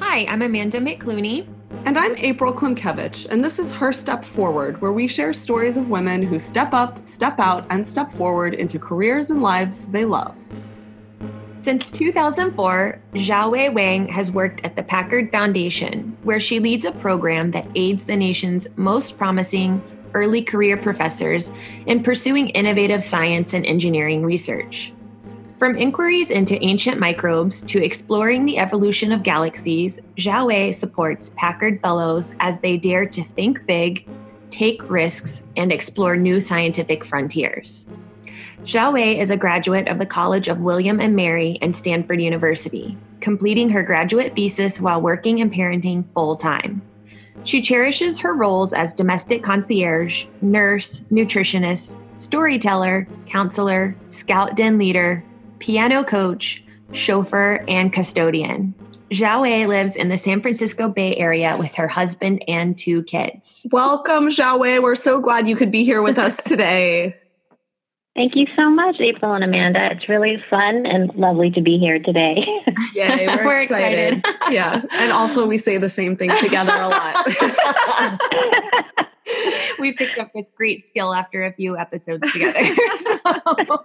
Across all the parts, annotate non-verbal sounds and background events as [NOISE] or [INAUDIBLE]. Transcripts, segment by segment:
Hi, I'm Amanda McClooney. And I'm April Klimkevich, and this is Her Step Forward, where we share stories of women who step up, step out, and step forward into careers and lives they love. Since 2004, Xiaowei Wang has worked at the Packard Foundation, where she leads a program that aids the nation's most promising early career professors in pursuing innovative science and engineering research. From inquiries into ancient microbes to exploring the evolution of galaxies, Xiaowei supports Packard Fellows as they dare to think big, take risks, and explore new scientific frontiers. Xiaowei is a graduate of the College of William and Mary and Stanford University, completing her graduate thesis while working and parenting full time. She cherishes her roles as domestic concierge, nurse, nutritionist, storyteller, counselor, scout den leader, piano coach, chauffeur, and custodian. Xiaowei lives in the San Francisco Bay Area with her husband and two kids. Welcome, Xiaowei. We're so glad you could be here with us [LAUGHS] today. Thank you so much, April and Amanda. It's really fun and lovely to be here today. Yay, we're, [LAUGHS] we're excited. excited. yeah. And also, we say the same thing together a lot. [LAUGHS] we picked up this great skill after a few episodes together. So.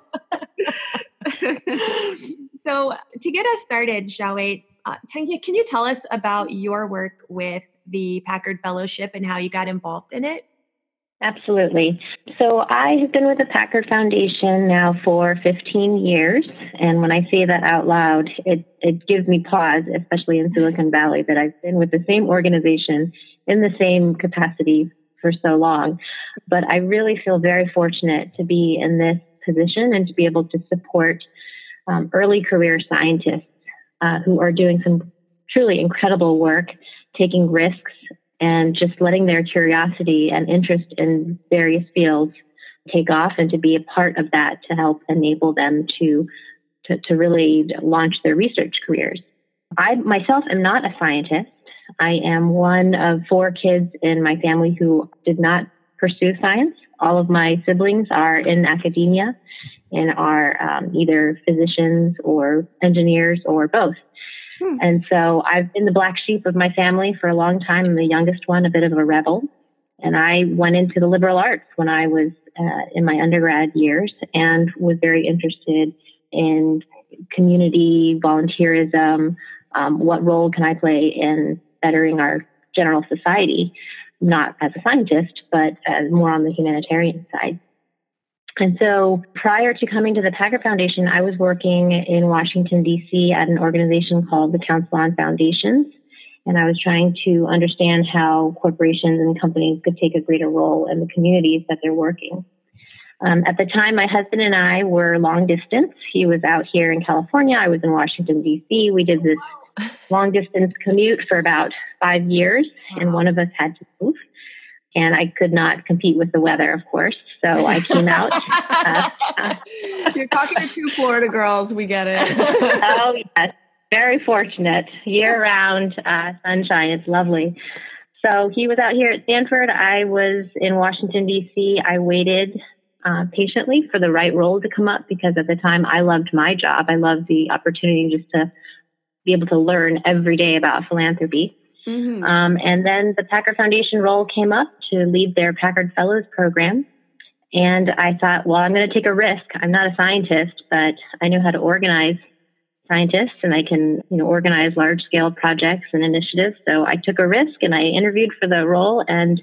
[LAUGHS] so, to get us started, Xiaowei, uh, can you tell us about your work with the Packard Fellowship and how you got involved in it? Absolutely. So I have been with the Packard Foundation now for 15 years. And when I say that out loud, it, it gives me pause, especially in Silicon Valley, that I've been with the same organization in the same capacity for so long. But I really feel very fortunate to be in this position and to be able to support um, early career scientists uh, who are doing some truly incredible work, taking risks, and just letting their curiosity and interest in various fields take off and to be a part of that to help enable them to, to, to really launch their research careers. I myself am not a scientist. I am one of four kids in my family who did not pursue science. All of my siblings are in academia and are um, either physicians or engineers or both. Hmm. And so I've been the black sheep of my family for a long time. I'm the youngest one, a bit of a rebel. And I went into the liberal arts when I was uh, in my undergrad years and was very interested in community volunteerism. Um, what role can I play in bettering our general society? Not as a scientist, but as more on the humanitarian side. And so prior to coming to the Packard Foundation, I was working in Washington, D.C. at an organization called the Council on Foundations. And I was trying to understand how corporations and companies could take a greater role in the communities that they're working. Um, at the time, my husband and I were long distance. He was out here in California. I was in Washington, D.C. We did this long distance commute for about five years, and one of us had to move and I could not compete with the weather, of course. So I came out. [LAUGHS] Uh, You're talking to two Florida girls. We get it. [LAUGHS] oh, yes. Very fortunate. Year round uh, sunshine. It's lovely. So he was out here at Stanford. I was in Washington, D.C. I waited uh, patiently for the right role to come up because at the time I loved my job. I loved the opportunity just to be able to learn every day about philanthropy. Mm-hmm. Um, and then the Packard Foundation role came up to lead their Packard Fellows program. And I thought, well, I'm going to take a risk. I'm not a scientist, but I know how to organize scientists and I can, you know, organize large scale projects and initiatives. So I took a risk and I interviewed for the role and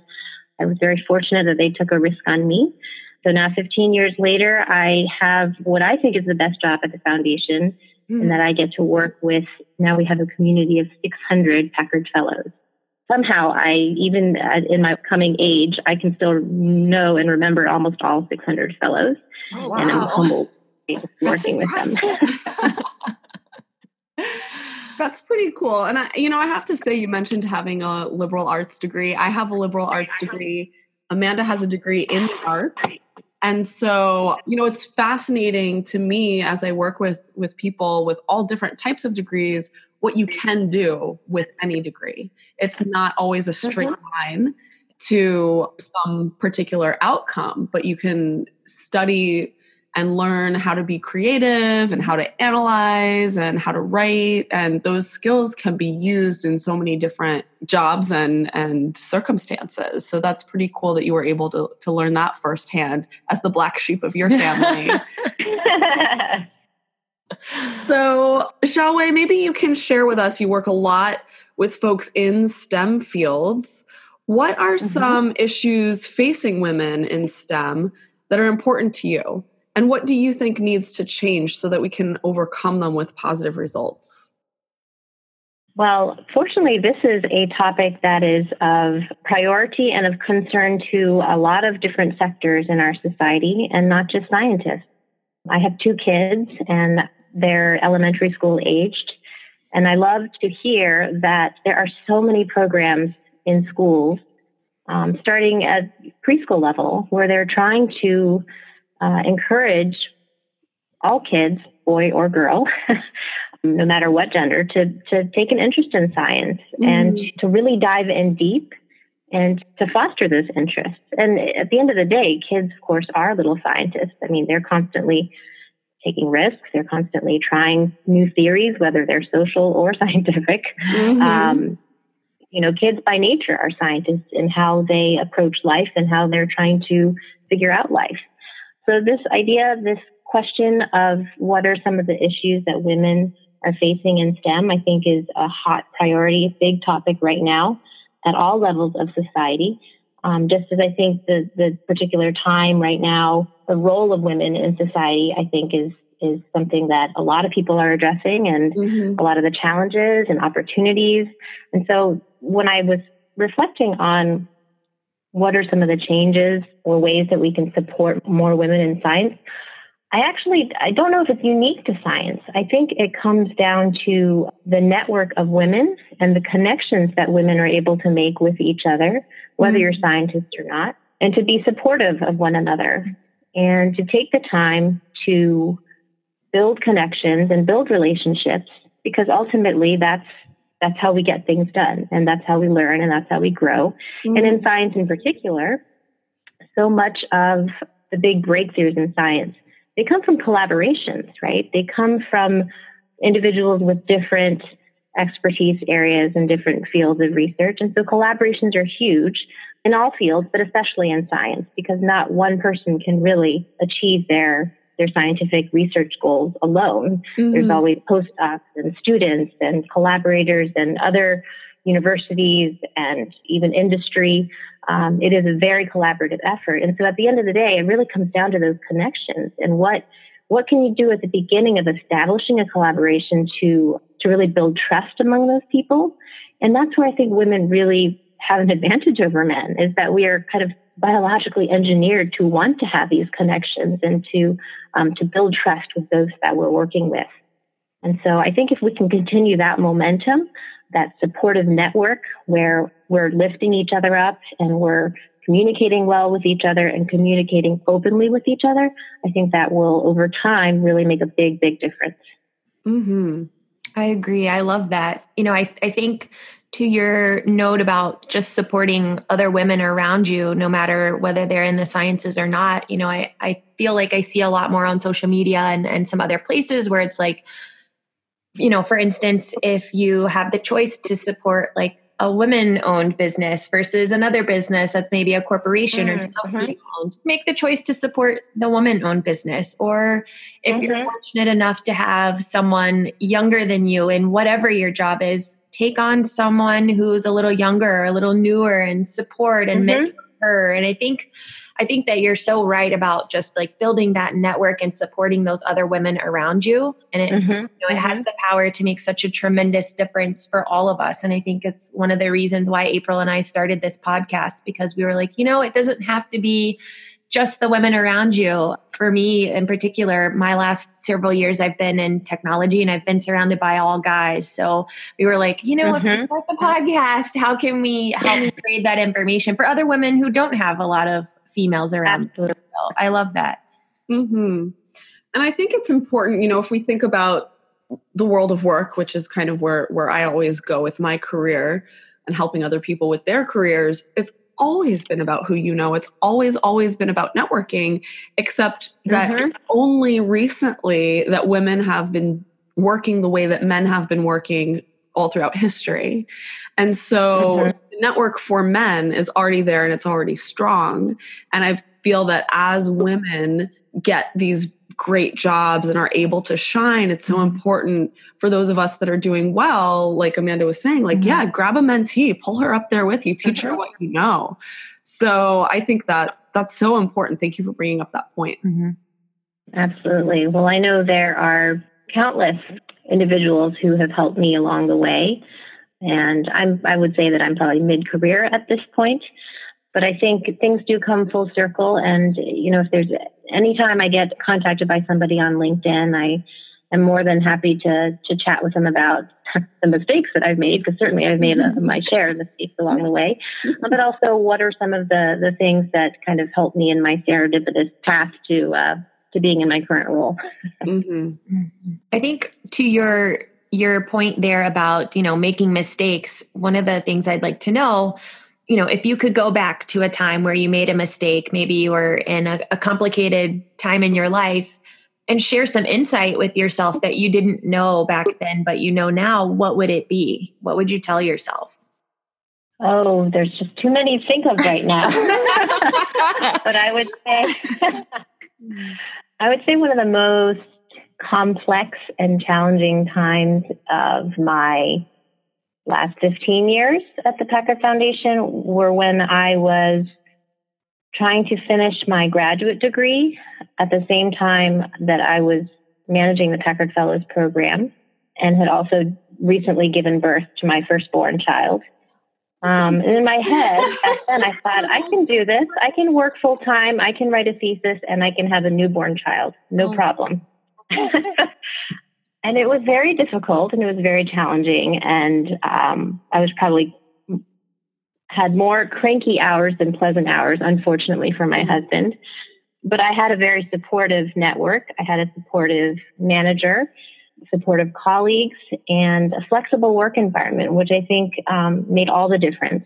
I was very fortunate that they took a risk on me. So now 15 years later, I have what I think is the best job at the foundation mm. and that I get to work with. Now we have a community of 600 Packard Fellows. Somehow, I even in my coming age, I can still know and remember almost all 600 fellows, oh, wow. and I'm humbled working with them. [LAUGHS] That's pretty cool. And I, you know, I have to say, you mentioned having a liberal arts degree. I have a liberal arts degree. Amanda has a degree in the arts. And so, you know, it's fascinating to me as I work with with people with all different types of degrees what you can do with any degree. It's not always a straight mm-hmm. line to some particular outcome, but you can study and learn how to be creative and how to analyze and how to write and those skills can be used in so many different jobs and and circumstances so that's pretty cool that you were able to to learn that firsthand as the black sheep of your family [LAUGHS] so Xiaowei, maybe you can share with us you work a lot with folks in STEM fields what are mm-hmm. some issues facing women in STEM that are important to you? And what do you think needs to change so that we can overcome them with positive results? Well, fortunately, this is a topic that is of priority and of concern to a lot of different sectors in our society and not just scientists. I have two kids and they're elementary school aged. And I love to hear that there are so many programs in schools, um, starting at preschool level, where they're trying to uh, encourage all kids, boy or girl, [LAUGHS] no matter what gender, to, to take an interest in science mm. and to really dive in deep and to foster those interests. And at the end of the day, kids, of course, are little scientists. I mean, they're constantly taking risks. They're constantly trying new theories, whether they're social or [LAUGHS] scientific. Mm-hmm. Um, you know, kids by nature are scientists in how they approach life and how they're trying to figure out life. So this idea, this question of what are some of the issues that women are facing in STEM, I think is a hot priority, big topic right now at all levels of society. Um, just as I think the, the particular time right now, the role of women in society, I think is is something that a lot of people are addressing and mm-hmm. a lot of the challenges and opportunities. And so when I was reflecting on what are some of the changes or ways that we can support more women in science, I actually I don't know if it's unique to science. I think it comes down to the network of women and the connections that women are able to make with each other, whether mm-hmm. you're scientists or not, and to be supportive of one another and to take the time to build connections and build relationships because ultimately that's that's how we get things done and that's how we learn and that's how we grow. Mm-hmm. And in science in particular, so much of the big breakthroughs in science, they come from collaborations, right? They come from individuals with different expertise areas and different fields of research. And so collaborations are huge in all fields, but especially in science, because not one person can really achieve their their scientific research goals alone. Mm-hmm. There's always postdocs and students and collaborators and other universities and even industry. Um, it is a very collaborative effort. And so at the end of the day, it really comes down to those connections and what what can you do at the beginning of establishing a collaboration to to really build trust among those people? And that's where I think women really have an advantage over men is that we are kind of biologically engineered to want to have these connections and to um, to build trust with those that we're working with. And so I think if we can continue that momentum, that supportive network where we're lifting each other up and we're communicating well with each other and communicating openly with each other, I think that will over time really make a big, big difference. Mm-hmm. I agree. I love that. You know, I, I think to your note about just supporting other women around you, no matter whether they're in the sciences or not, you know, I, I feel like I see a lot more on social media and, and some other places where it's like, you know, for instance, if you have the choice to support like a women owned business versus another business that's maybe a corporation mm-hmm. or company owned, make the choice to support the woman owned business. Or if mm-hmm. you're fortunate enough to have someone younger than you in whatever your job is, take on someone who's a little younger, or a little newer and support and mm-hmm. mentor her. And I think I think that you're so right about just like building that network and supporting those other women around you. And it, mm-hmm. you know, it has mm-hmm. the power to make such a tremendous difference for all of us. And I think it's one of the reasons why April and I started this podcast because we were like, you know, it doesn't have to be just the women around you. For me in particular, my last several years I've been in technology and I've been surrounded by all guys. So we were like, you know, mm-hmm. if we start the podcast, how can we help create that information for other women who don't have a lot of females around? I love that. Mm-hmm. And I think it's important, you know, if we think about the world of work, which is kind of where where I always go with my career and helping other people with their careers, it's always been about who you know. It's always, always been about networking, except that mm-hmm. it's only recently that women have been working the way that men have been working all throughout history. And so mm-hmm. the network for men is already there and it's already strong. And I feel that as women get these great jobs and are able to shine, it's so mm-hmm. important for those of us that are doing well, like Amanda was saying, like, mm-hmm. yeah, grab a mentee, pull her up there with you, teach her what you know. So I think that that's so important. Thank you for bringing up that point. Mm-hmm. Absolutely. Well, I know there are countless individuals who have helped me along the way. And I'm, I would say that I'm probably mid career at this point. But I think things do come full circle. And, you know, if there's anytime I get contacted by somebody on LinkedIn, I am more than happy to, to chat with them about [LAUGHS] the mistakes that I've made, because certainly I've made a, [LAUGHS] my share of mistakes along the way. [LAUGHS] But also, what are some of the, the things that kind of helped me in my serendipitous path to, uh, to being in my current role. mm-hmm. I think to your your point there about you know making mistakes, one of the things I'd like to know, you know, if you could go back to a time where you made a mistake, maybe you were in a, a complicated time in your life, and share some insight with yourself that you didn't know back then, but you know now, what would it be? What would you tell yourself? Oh, there's just too many to think of right now. [LAUGHS] [LAUGHS] but I would say [LAUGHS] I would say one of the most complex and challenging times of my last 15 years at the Packard Foundation were when I was trying to finish my graduate degree at the same time that I was managing the Packard Fellows program and had also recently given birth to my firstborn child. Um, and in my head, [LAUGHS] back then, I thought, I can do this. I can work full time. I can write a thesis and I can have a newborn child. No oh. problem. [LAUGHS] and it was very difficult and it was very challenging. And um, I was probably had more cranky hours than pleasant hours, unfortunately, for my husband. But I had a very supportive network. I had a supportive manager supportive colleagues, and a flexible work environment, which I think um, made all the difference.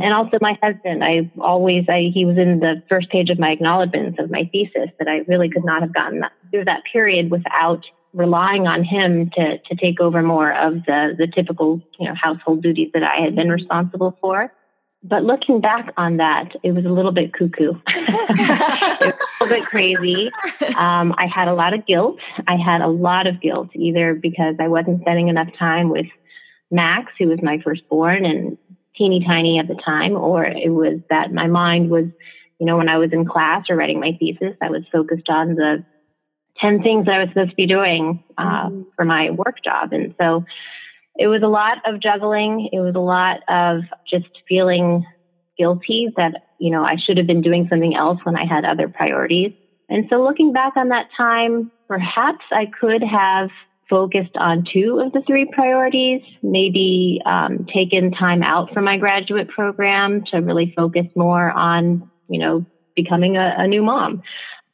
And also my husband, I always, I, he was in the first page of my acknowledgments of my thesis that I really could not have gotten through that period without relying on him to, to take over more of the, the typical, you know, household duties that I had been responsible for but looking back on that, it was a little bit cuckoo. [LAUGHS] a little bit crazy. Um, I had a lot of guilt. I had a lot of guilt, either because I wasn't spending enough time with Max, who was my firstborn and teeny tiny at the time, or it was that my mind was, you know, when I was in class or writing my thesis, I was focused on the 10 things I was supposed to be doing uh, mm-hmm. for my work job. And so it was a lot of juggling. It was a lot of just feeling guilty that, you know, I should have been doing something else when I had other priorities. And so looking back on that time, perhaps I could have focused on two of the three priorities, maybe um, taken time out from my graduate program to really focus more on, you know, becoming a, a new mom.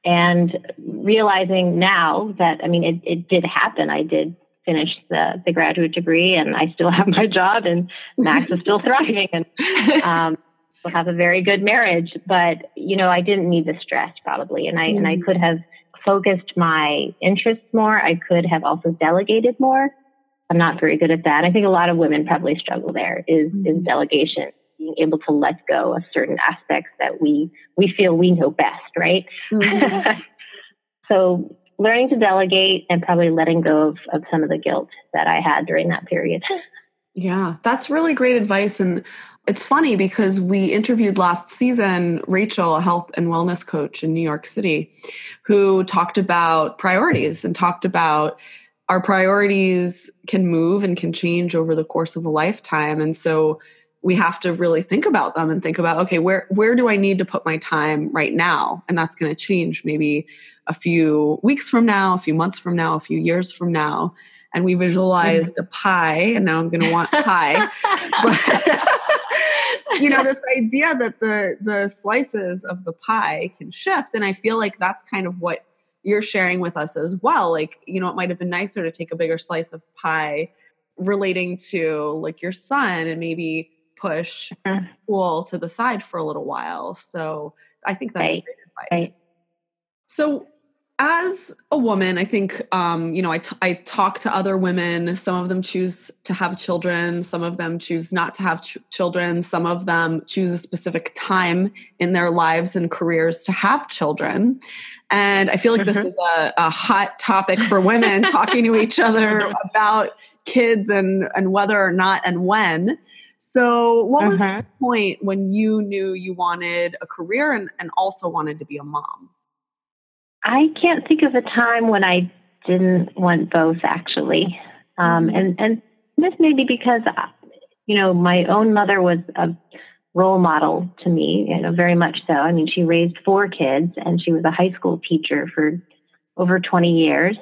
And realizing now that, I mean, it, it did happen. I did finish the, the graduate degree and I still have my job and Max is still thriving and [LAUGHS] um, we'll have a very good marriage. But, you know, I didn't need the stress probably. And I, mm and I could have focused my interests more. I could have also delegated more. I'm not very good at that. I think a lot of women probably struggle there is, mm is delegation being able to let go of certain aspects that we we feel we know best, right? Mm-hmm. [LAUGHS] so learning to delegate and probably letting go of, of some of the guilt that I had during that period. [LAUGHS] Yeah, that's really great advice. And it's funny because we interviewed last season Rachel, a health and wellness coach in New York City, who talked about priorities and talked about our priorities can move and can change over the course of a lifetime. And so we have to really think about them and think about okay where where do i need to put my time right now and that's going to change maybe a few weeks from now, a few months from now, a few years from now. And we visualized a pie, and now I'm going to want [LAUGHS] pie. but, you know, this idea that the the slices of the pie can shift, and I feel like that's kind of what you're sharing with us as well. Like, you know, it might have been nicer to take a bigger slice of pie relating to like your son and maybe push mm-hmm. school to the side for a little while. So I think that's right. great advice. Right. So as a woman, I think, um, you know, I, t- I talk to other women. Some of them choose to have children. Some of them choose not to have ch- children. Some of them choose a specific time in their lives and careers to have children. And I feel like mm-hmm. this is a, a, hot topic for women talking to each other [LAUGHS] about kids and, and whether or not and when. So, what was mm-hmm. the point when you knew you wanted a career and, and also wanted to be a mom? I can't think of a time when I didn't want both, actually. Um, mm-hmm. and, and this may be because, uh, you know, my own mother was a role model to me, you know, very much so. I mean, she raised four kids and she was a high school teacher for over 20 years.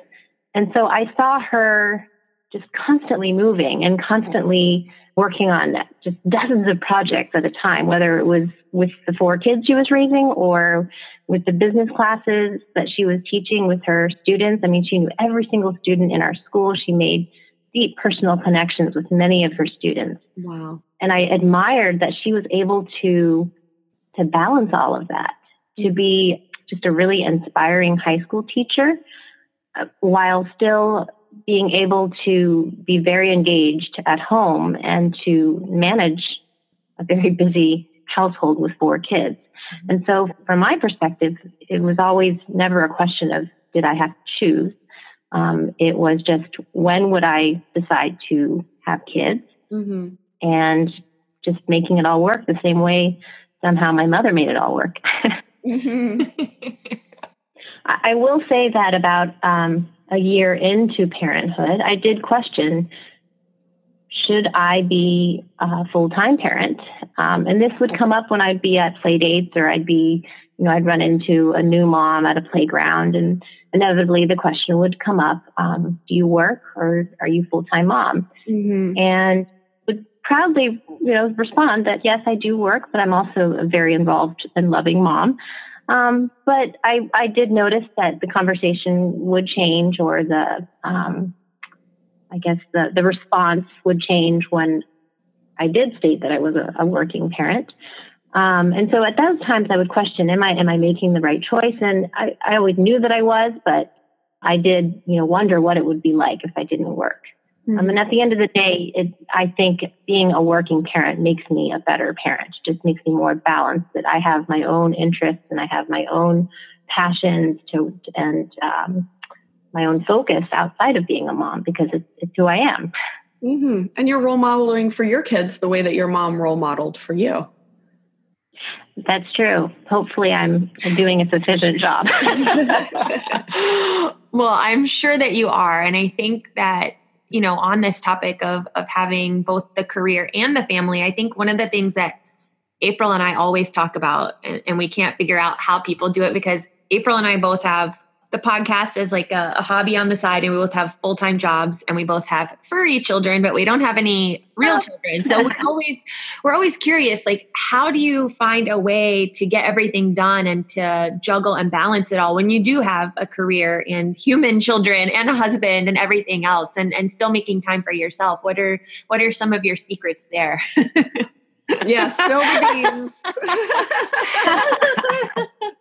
And so I saw her just constantly moving and constantly working on just dozens of projects at a time, whether it was with the four kids she was raising or with the business classes that she was teaching with her students. I mean, she knew every single student in our school. She made deep personal connections with many of her students. Wow. And I admired that she was able to to balance all of that, to be just a really inspiring high school teacher uh, while still being able to be very engaged at home and to manage a very busy household with four kids. And so, from my perspective, it was always never a question of did I have to choose. Um, it was just when would I decide to have kids mm-hmm. and just making it all work the same way somehow my mother made it all work. [LAUGHS] mm-hmm. I, I will say that about um, a year into parenthood, I did question should I be a full time parent? Um, and this would come up when I'd be at play dates or I'd be, you know, I'd run into a new mom at a playground and inevitably the question would come up um, do you work or are you full time mom? Mm-hmm. And would proudly, you know, respond that yes, I do work, but I'm also a very involved and loving mom. Um, but I, I did notice that the conversation would change or the, um, I guess the, the response would change when I did state that I was a, a working parent. Um, and so at those times I would question, am I, am I making the right choice? And I, I always knew that I was, but I did, you know, wonder what it would be like if I didn't work. Mm-hmm. Um, and at the end of the day, it, I think being a working parent makes me a better parent, just makes me more balanced, that I have my own interests and I have my own passions to, and um, my own focus outside of being a mom because it's, it's who I am. Mm-hmm. And you're role modeling for your kids the way that your mom role modeled for you. That's true. Hopefully, I'm doing a sufficient job. [LAUGHS] [LAUGHS] well, I'm sure that you are. And I think that you know, on this topic of of having both the career and the family, I think one of the things that April and I always talk about, and, and we can't figure out how people do it because April and I both have the podcast as like a, a, hobby on the side and we both have full-time jobs and we both have furry children but we don't have any real oh. children. So we're [LAUGHS] always we're always curious like how do you find a way to get everything done and to juggle and balance it all when you do have a career and human children and a husband and everything else and and still making time for yourself? What are what are some of your secrets there? Yeah spill the beans [LAUGHS] [LAUGHS]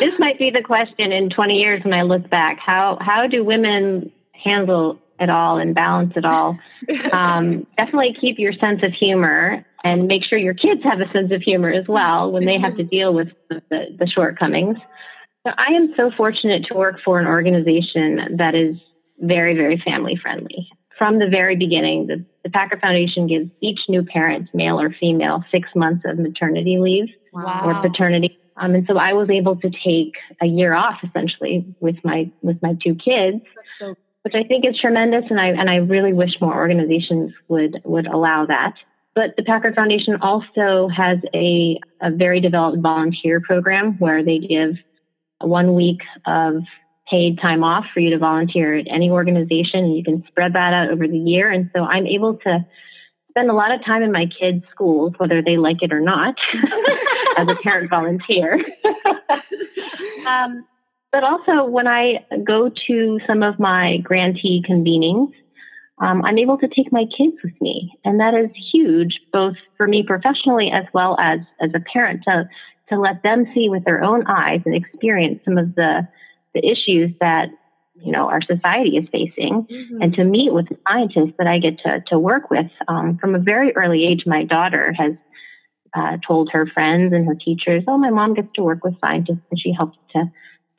this might be the question in 20 years when I look back. How how do women handle it all and balance it all? [LAUGHS] Um, definitely keep your sense of humor and make sure your kids have a sense of humor as well when they have to [LAUGHS] deal with the, the shortcomings. So I am so fortunate to work for an organization that is very, very family friendly. From the very beginning, the, the Packard Foundation gives each new parent, male or female, six months of maternity leave wow. or paternity um, and so I was able to take a year off essentially with my with my two kids, so- which I think is tremendous. And I and I really wish more organizations would would allow that. But the Packard Foundation also has a, a very developed volunteer program where they give one week of paid time off for you to volunteer at any organization and you can spread that out over the year. And so I'm able to spend a lot of time in my kids' schools, whether they like it or not, [LAUGHS] [LAUGHS] as a parent volunteer. [LAUGHS] um, but also, when I go to some of my grantee convenings, um, I'm able to take my kids with me. And that is huge, both for me professionally as well as as a parent to, to let them see with their own eyes and experience some of the, the issues that, you know, our society is facing mm-hmm. and to meet with the scientists that I get to, to work with. Um, from a very early age, my daughter has uh, told her friends and her teachers, oh, my mom gets to work with scientists and she helps to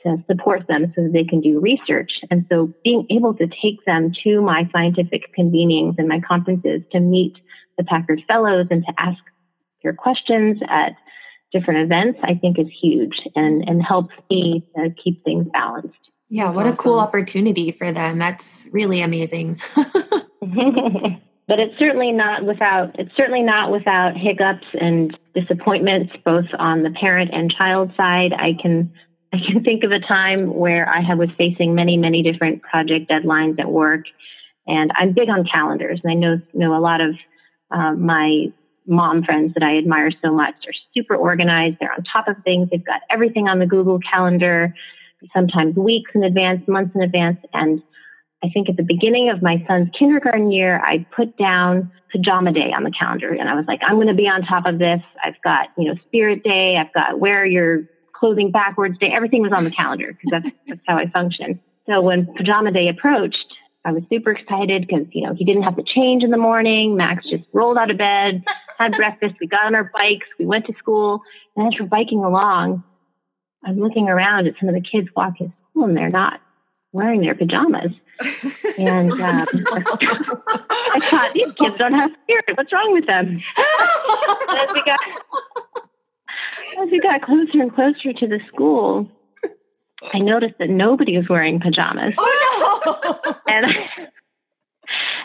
to support them so that they can do research. And so being able to take them to my scientific convenings and my conferences to meet the Packard Fellows and to ask their questions at different events, I think is huge and, and helps me to keep things balanced. Yeah, That's what awesome. a cool opportunity for them. That's really amazing. [LAUGHS] [LAUGHS] but it's certainly not without it's certainly not without hiccups and disappointments both on the parent and child side. I can I can [LAUGHS] think of a time where I was facing many, many different project deadlines at work, and I'm big on calendars. And I know know a lot of um, my mom friends that I admire so much. They're super organized. They're on top of things. They've got everything on the Google Calendar, sometimes weeks in advance, months in advance. And I think at the beginning of my son's kindergarten year, I put down pajama day on the calendar, and I was like, I'm going to be on top of this. I've got you know Spirit Day. I've got wear your clothing backwards day. Everything was on the calendar because that's, [LAUGHS] that's how I function. So when pajama day approached, I was super excited because, you know, he didn't have to change in the morning. Max just rolled out of bed, had breakfast. We got on our bikes. We went to school. And as we're biking along, I'm looking around at some of the kids walking to school and they're not wearing their pajamas. And um, [LAUGHS] I thought, these kids don't have spirit. What's wrong with them? [LAUGHS] as we got as we got closer and closer to the school, I noticed that nobody was wearing pajamas. Oh, no. and I,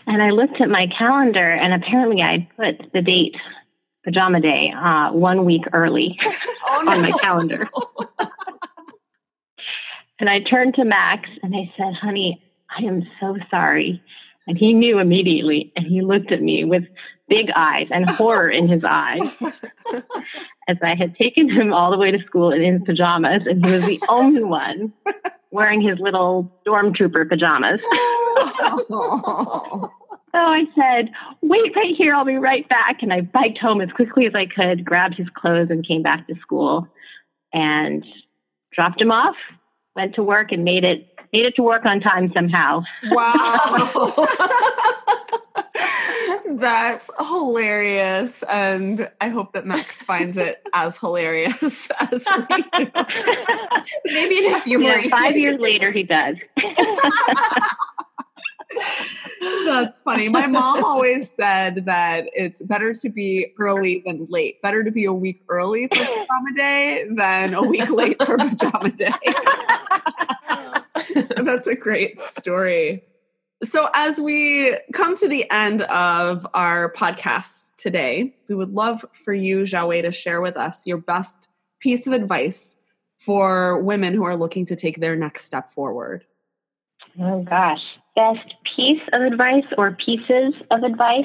and I looked at my calendar, and apparently I put the date pajama day uh, one week early oh, no. [LAUGHS] on my calendar. And I turned to Max and I said, "Honey, I am so sorry." And he knew immediately, and he looked at me with big eyes and horror in his eyes [LAUGHS] as I had taken him all the way to school in his pajamas, and he was the only one wearing his little stormtrooper pajamas. [LAUGHS] so I said, Wait right here, I'll be right back. And I biked home as quickly as I could, grabbed his clothes, and came back to school and dropped him off, went to work, and made it made it to work on time somehow. Wow. [LAUGHS] That's hilarious. And I hope that Max finds it as hilarious [LAUGHS] as we do. Maybe in a few more years. Five years later, he does. [LAUGHS] That's funny. My mom always said that it's better to be early than late. Better to be a week early for pajama day than a week late for pajama day. [LAUGHS] That's a great story. So, as we come to the end of our podcast today, we would love for you, Xiaowei, to share with us your best piece of advice for women who are looking to take their next step forward. Oh, gosh. Best piece of advice or pieces of advice?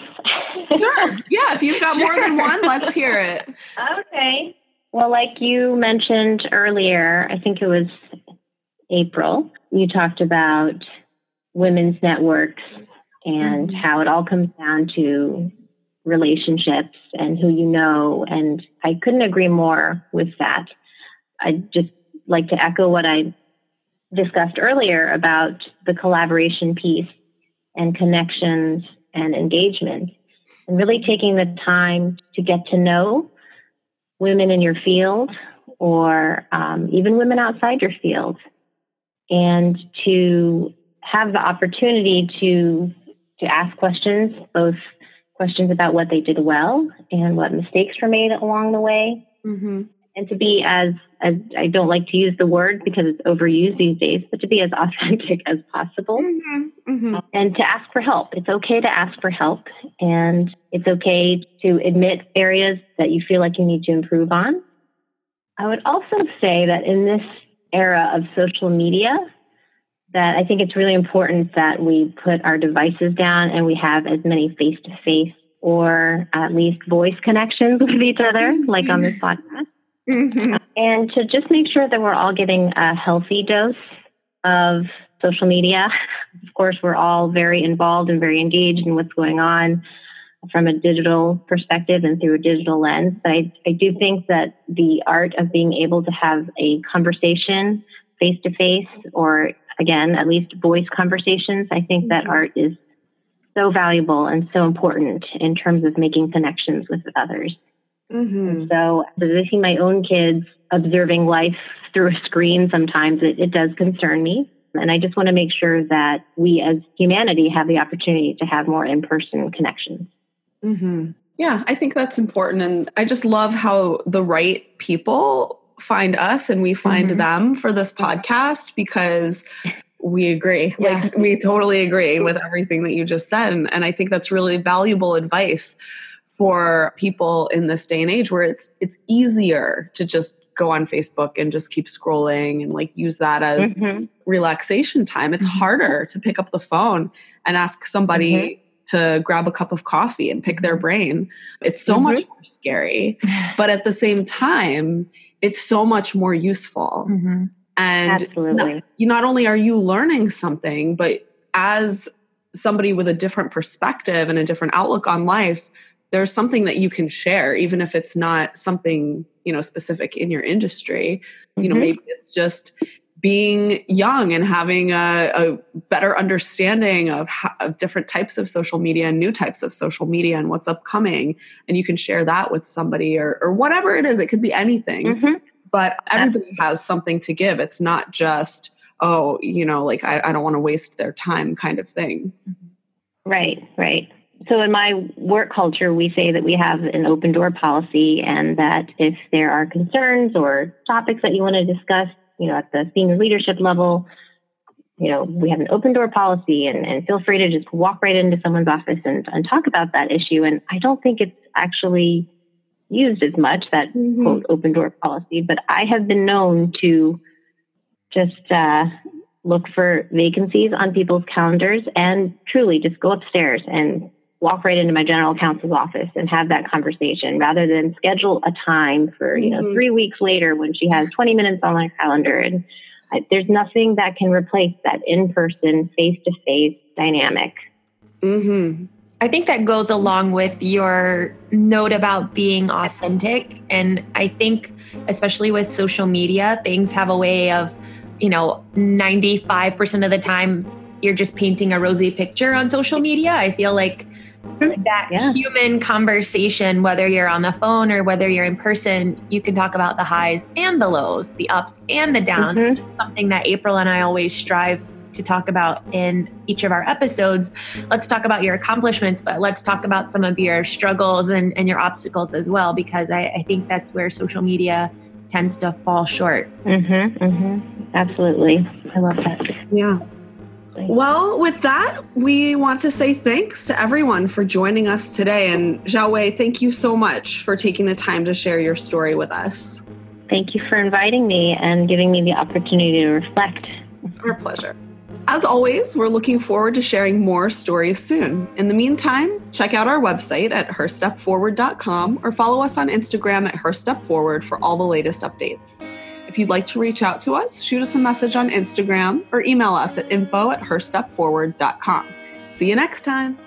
[LAUGHS] sure. Yeah, if you've got sure. more than one, let's hear it. Okay. Well, like you mentioned earlier, I think it was April, you talked about women's networks and mm-hmm. how it all comes down to relationships and who you know. And I couldn't agree more with that. I just like to echo what I discussed earlier about the collaboration piece and connections and engagement and really taking the time to get to know women in your field or um, even women outside your field and to have the opportunity to to ask questions, both questions about what they did well and what mistakes were made along the way, mm-hmm. And to be as as I don't like to use the word because it's overused these days, but to be as [LAUGHS] authentic as possible, mm-hmm. Mm-hmm. and to ask for help. It's okay to ask for help, and it's okay to admit areas that you feel like you need to improve on. I would also say that in this era of social media, that I think it's really important that we put our devices down and we have as many face to face or at least voice connections [LAUGHS] with each other, like on this podcast. Mm-hmm. And to just make sure that we're all getting a healthy dose of social media. Of course, we're all very involved and very engaged in what's going on from a digital perspective and through a digital lens. But I, I do think that the art of being able to have a conversation face to face, or again, at least voice conversations, I think that mm-hmm. art is so valuable and so important in terms of making connections with others. Mm-hmm. So, see my own kids observing life through a screen, sometimes it, it does concern me. And I just want to make sure that we as humanity have the opportunity to have more in person connections. Mm-hmm. Yeah, I think that's important. And I just love how the right people find us and we find mm-hmm. them for this podcast because we agree. Yeah. Like we totally agree with everything that you just said. And, and I think that's really valuable advice for people in this day and age where it's it's easier to just go on Facebook and just keep scrolling and like use that as mm-hmm. relaxation time. It's mm-hmm. harder to pick up the phone and ask somebody mm-hmm to grab a cup of coffee and pick their mm-hmm. brain. It's so mm-hmm. much more scary, [LAUGHS] but at the same time, it's so much more useful. Mm-hmm. And not, you not only are you learning something, but as somebody with a different perspective and a different outlook on life, there's something that you can share, even if it's not something you know specific in your industry. You know, mm-hmm. maybe it's just being young and having a, a better understanding of, how, of, different types of social media and new types of social media and what's upcoming. And you can share that with somebody or, or whatever it is. It could be anything. Mm-hmm. but everybody has something to give. It's not just oh you know like i, I don't want to waste their time kind of thing. Right right so in my work culture we say that we have an open door policy and that if there are concerns or topics that you want to discuss you know, at the senior leadership level, you know, we have an open door policy and, and feel free to just walk right into someone's office and, and talk about that issue. And I don't think it's actually used as much, that mm-hmm. quote open door policy, but I have been known to just uh, look for vacancies on people's calendars and truly just go upstairs and walk right into my general counsel's office and have that conversation rather than schedule a time for you know mm-hmm. three weeks later when she has 20 minutes on my calendar and I, there's nothing that can replace that in-person face-to-face dynamic mm-hmm. i think that goes along with your note about being authentic and i think especially with social media things have a way of you know 95% of the time you're just painting a rosy picture on social media i feel like [LAUGHS] that yeah. human conversation, whether you're on the phone or whether you're in person, you can talk about the highs and the lows, the ups and the downs. Mm-hmm. Something that April and I always strive to talk about in each of our episodes. Let's talk about your accomplishments, but let's talk about some of your struggles and, and your obstacles as well, because I, I think that's where social media tends to fall short. Mm-hmm, mm-hmm. Absolutely. I love that. Yeah. Well, with that, we want to say thanks to everyone for joining us today. And Xiaowei, thank you so much for taking the time to share your story with us. Thank you for inviting me and giving me the opportunity to reflect. Our pleasure. As always, we're looking forward to sharing more stories soon. In the meantime, check out our website at herstepforward.com or follow us on Instagram at herstepforward for all the latest updates. You'd like to reach out to us, shoot us a message on Instagram or email us at info at herstepforward.com. See you next time.